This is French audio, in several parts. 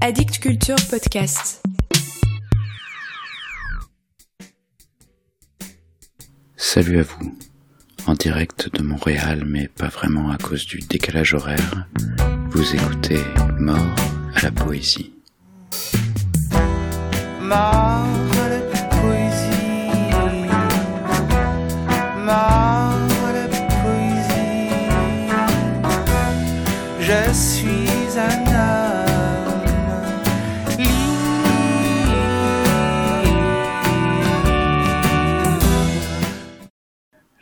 Addict Culture Podcast. Salut à vous. En direct de Montréal, mais pas vraiment à cause du décalage horaire, vous écoutez Mort à la poésie. Mort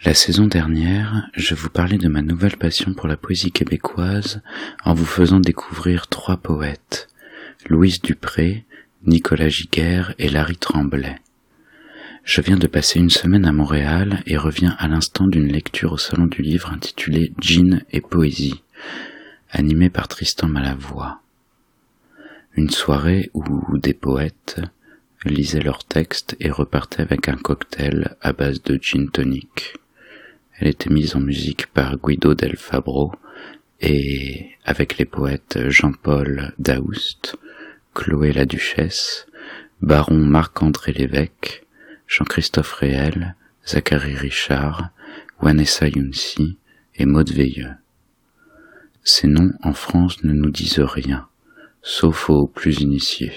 La saison dernière, je vous parlais de ma nouvelle passion pour la poésie québécoise en vous faisant découvrir trois poètes, Louise Dupré, Nicolas Giguère et Larry Tremblay. Je viens de passer une semaine à Montréal et reviens à l'instant d'une lecture au Salon du Livre intitulée Jean et Poésie, animée par Tristan Malavoie. Une soirée où des poètes lisaient leurs textes et repartaient avec un cocktail à base de gin tonic. Elle était mise en musique par Guido del Fabro et avec les poètes Jean-Paul Daoust, Chloé la Duchesse, Baron Marc-André Lévesque, Jean-Christophe Réel, Zachary Richard, Vanessa Younsi et Maud Veilleux. Ces noms en France ne nous disent rien, sauf aux plus initiés.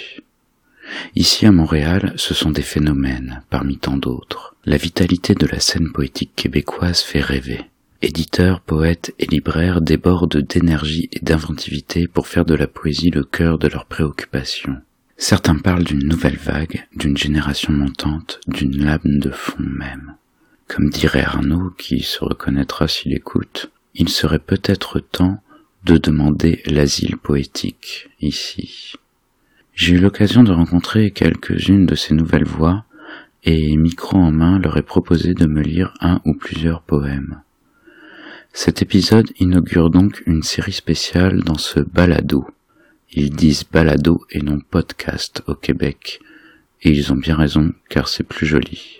Ici à Montréal, ce sont des phénomènes, parmi tant d'autres. La vitalité de la scène poétique québécoise fait rêver. Éditeurs, poètes et libraires débordent d'énergie et d'inventivité pour faire de la poésie le cœur de leurs préoccupations. Certains parlent d'une nouvelle vague, d'une génération montante, d'une lame de fond même. Comme dirait Arnaud, qui se reconnaîtra s'il écoute, il serait peut-être temps de demander l'asile poétique ici. J'ai eu l'occasion de rencontrer quelques-unes de ces nouvelles voix, et micro en main leur ai proposé de me lire un ou plusieurs poèmes. Cet épisode inaugure donc une série spéciale dans ce balado. Ils disent balado et non podcast au Québec, et ils ont bien raison car c'est plus joli.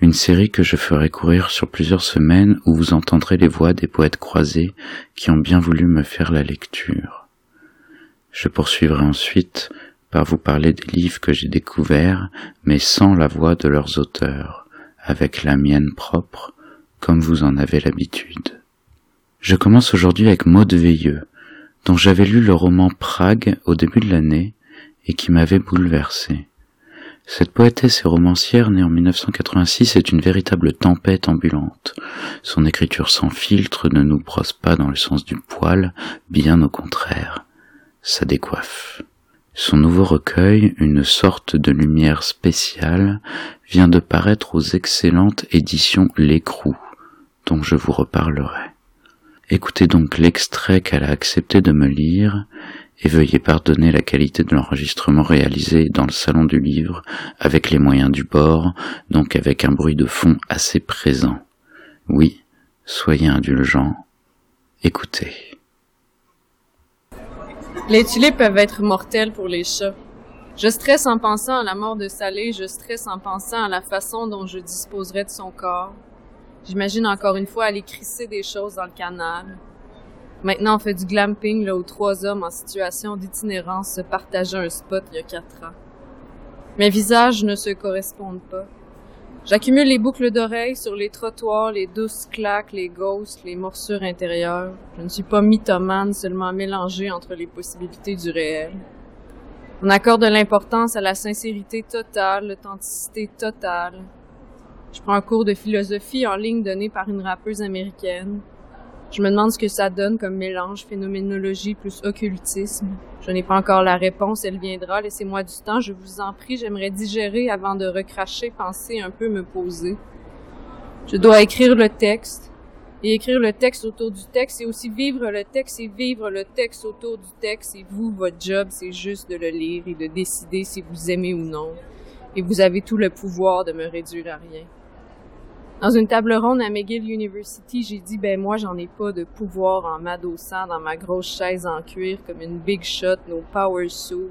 Une série que je ferai courir sur plusieurs semaines où vous entendrez les voix des poètes croisés qui ont bien voulu me faire la lecture. Je poursuivrai ensuite par vous parler des livres que j'ai découverts, mais sans la voix de leurs auteurs, avec la mienne propre, comme vous en avez l'habitude. Je commence aujourd'hui avec Maud Veilleux, dont j'avais lu le roman Prague au début de l'année et qui m'avait bouleversé. Cette poétesse et romancière née en 1986 est une véritable tempête ambulante. Son écriture sans filtre ne nous brosse pas dans le sens du poil, bien au contraire. Ça décoiffe. Son nouveau recueil, une sorte de lumière spéciale, vient de paraître aux excellentes éditions L'écrou, dont je vous reparlerai. Écoutez donc l'extrait qu'elle a accepté de me lire et veuillez pardonner la qualité de l'enregistrement réalisé dans le salon du livre avec les moyens du bord, donc avec un bruit de fond assez présent. Oui, soyez indulgents. Écoutez. Les tulipes peuvent être mortelles pour les chats. Je stresse en pensant à la mort de Salé, je stresse en pensant à la façon dont je disposerai de son corps. J'imagine encore une fois aller crisser des choses dans le canal. Maintenant, on fait du glamping là où trois hommes en situation d'itinérance se partageaient un spot il y a quatre ans. Mes visages ne se correspondent pas. J'accumule les boucles d'oreilles sur les trottoirs, les douces claques, les ghosts, les morsures intérieures. Je ne suis pas mythomane, seulement mélangée entre les possibilités du réel. On accorde de l'importance à la sincérité totale, l'authenticité totale. Je prends un cours de philosophie en ligne donné par une rappeuse américaine. Je me demande ce que ça donne comme mélange phénoménologie plus occultisme. Je n'ai pas encore la réponse, elle viendra. Laissez-moi du temps, je vous en prie. J'aimerais digérer avant de recracher, penser un peu, me poser. Je dois écrire le texte. Et écrire le texte autour du texte, et aussi vivre le texte et vivre le texte autour du texte. Et vous, votre job, c'est juste de le lire et de décider si vous aimez ou non. Et vous avez tout le pouvoir de me réduire à rien. Dans une table ronde à McGill University, j'ai dit, ben moi, j'en ai pas de pouvoir en m'adossant dans ma grosse chaise en cuir comme une big shot, nos power suits.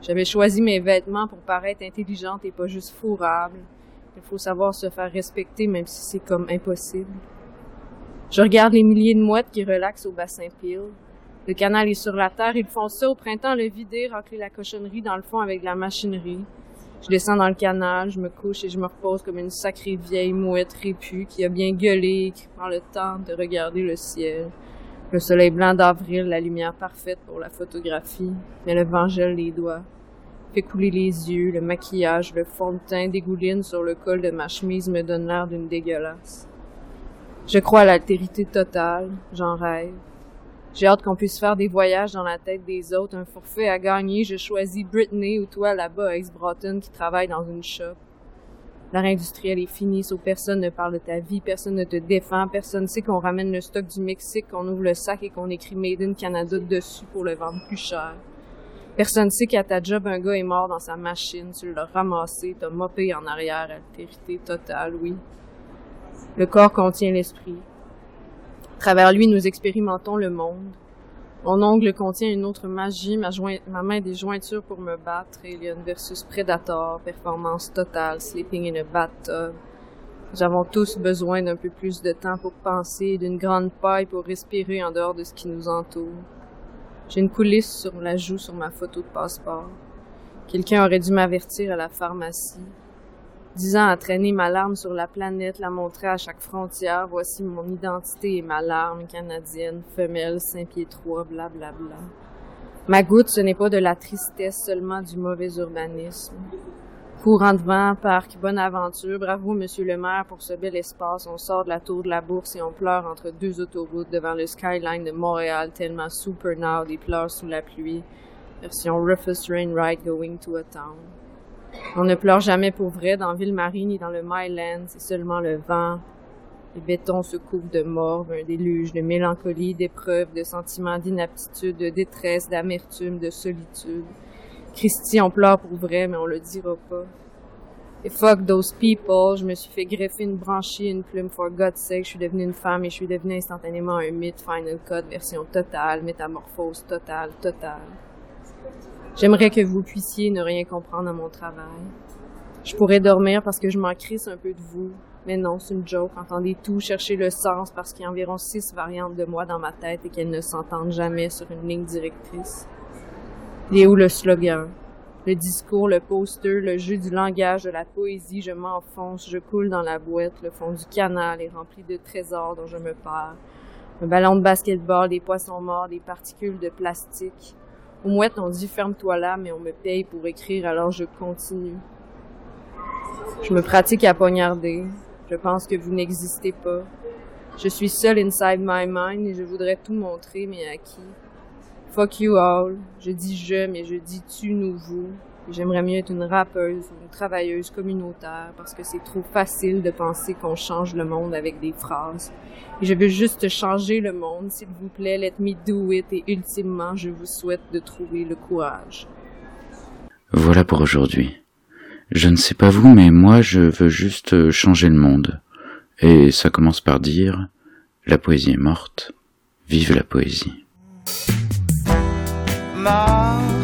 J'avais choisi mes vêtements pour paraître intelligente et pas juste fourrable. Il faut savoir se faire respecter même si c'est comme impossible. Je regarde les milliers de mouettes qui relaxent au bassin Peel. Le canal est sur la terre, ils font ça au printemps, le vider, racler la cochonnerie dans le fond avec la machinerie. Je descends dans le canal, je me couche et je me repose comme une sacrée vieille mouette répue qui a bien gueulé qui prend le temps de regarder le ciel. Le soleil blanc d'avril, la lumière parfaite pour la photographie, mais le vent gèle les doigts. Fait couler les yeux, le maquillage, le fond de teint dégouline sur le col de ma chemise me donne l'air d'une dégueulasse. Je crois à l'altérité totale, j'en rêve. J'ai hâte qu'on puisse faire des voyages dans la tête des autres, un forfait à gagner, je choisis Britney ou toi là-bas à Ex-Broughton qui travaille dans une shop. L'art industriel est fini, sauf personne ne parle de ta vie, personne ne te défend, personne sait qu'on ramène le stock du Mexique, qu'on ouvre le sac et qu'on écrit Made in Canada dessus pour le vendre plus cher. Personne sait qu'à ta job, un gars est mort dans sa machine, tu l'as ramassé, t'as mopé en arrière, altérité totale, oui. Le corps contient l'esprit. Travers lui, nous expérimentons le monde. Mon ongle contient une autre magie, ma main des jointures pour me battre, Alien versus Predator, performance totale, sleeping in a bathtub. Nous avons tous besoin d'un peu plus de temps pour penser, d'une grande paille pour respirer en dehors de ce qui nous entoure. J'ai une coulisse sur la joue sur ma photo de passeport. Quelqu'un aurait dû m'avertir à la pharmacie. Dix ans à traîner ma larme sur la planète, la montrer à chaque frontière. Voici mon identité et ma larme canadienne, femelle, Saint-Pied trois, blablabla. Ma goutte, ce n'est pas de la tristesse, seulement du mauvais urbanisme. Courant de vent, parc, bonne aventure. Bravo, monsieur le maire, pour ce bel espace. On sort de la tour de la bourse et on pleure entre deux autoroutes devant le skyline de Montréal, tellement super now, des pleurs sous la pluie. Version Rufus Rainwright going to a town. On ne pleure jamais pour vrai dans Ville-Marie ni dans le Myland, c'est seulement le vent. Les bétons se couvrent de morve, un déluge de mélancolie, d'épreuves, de sentiments d'inaptitude, de détresse, d'amertume, de solitude. Christy, on pleure pour vrai, mais on le dira pas. Et fuck those people, je me suis fait greffer une branchie, une plume, for God's sake, je suis devenue une femme et je suis devenue instantanément un mythe, Final Cut, version totale, métamorphose totale, totale. J'aimerais que vous puissiez ne rien comprendre à mon travail. Je pourrais dormir parce que je m'en crisse un peu de vous. Mais non, c'est une joke. Entendez tout, cherchez le sens parce qu'il y a environ six variantes de moi dans ma tête et qu'elles ne s'entendent jamais sur une ligne directrice. Il où le slogan? Le discours, le poster, le jeu du langage, de la poésie, je m'enfonce, je coule dans la boîte, le fond du canal est rempli de trésors dont je me perds. Un ballon de basketball, des poissons morts, des particules de plastique. Aux mouettes, on dit ferme-toi là, mais on me paye pour écrire, alors je continue. Je me pratique à poignarder. Je pense que vous n'existez pas. Je suis seule inside my mind et je voudrais tout montrer, mais à qui? Fuck you all. Je dis je, mais je dis tu, nous, vous. J'aimerais mieux être une rappeuse ou une travailleuse communautaire parce que c'est trop facile de penser qu'on change le monde avec des phrases. Et je veux juste changer le monde, s'il vous plaît, let me do it et ultimement, je vous souhaite de trouver le courage. Voilà pour aujourd'hui. Je ne sais pas vous, mais moi je veux juste changer le monde. Et ça commence par dire la poésie est morte, vive la poésie. Mom,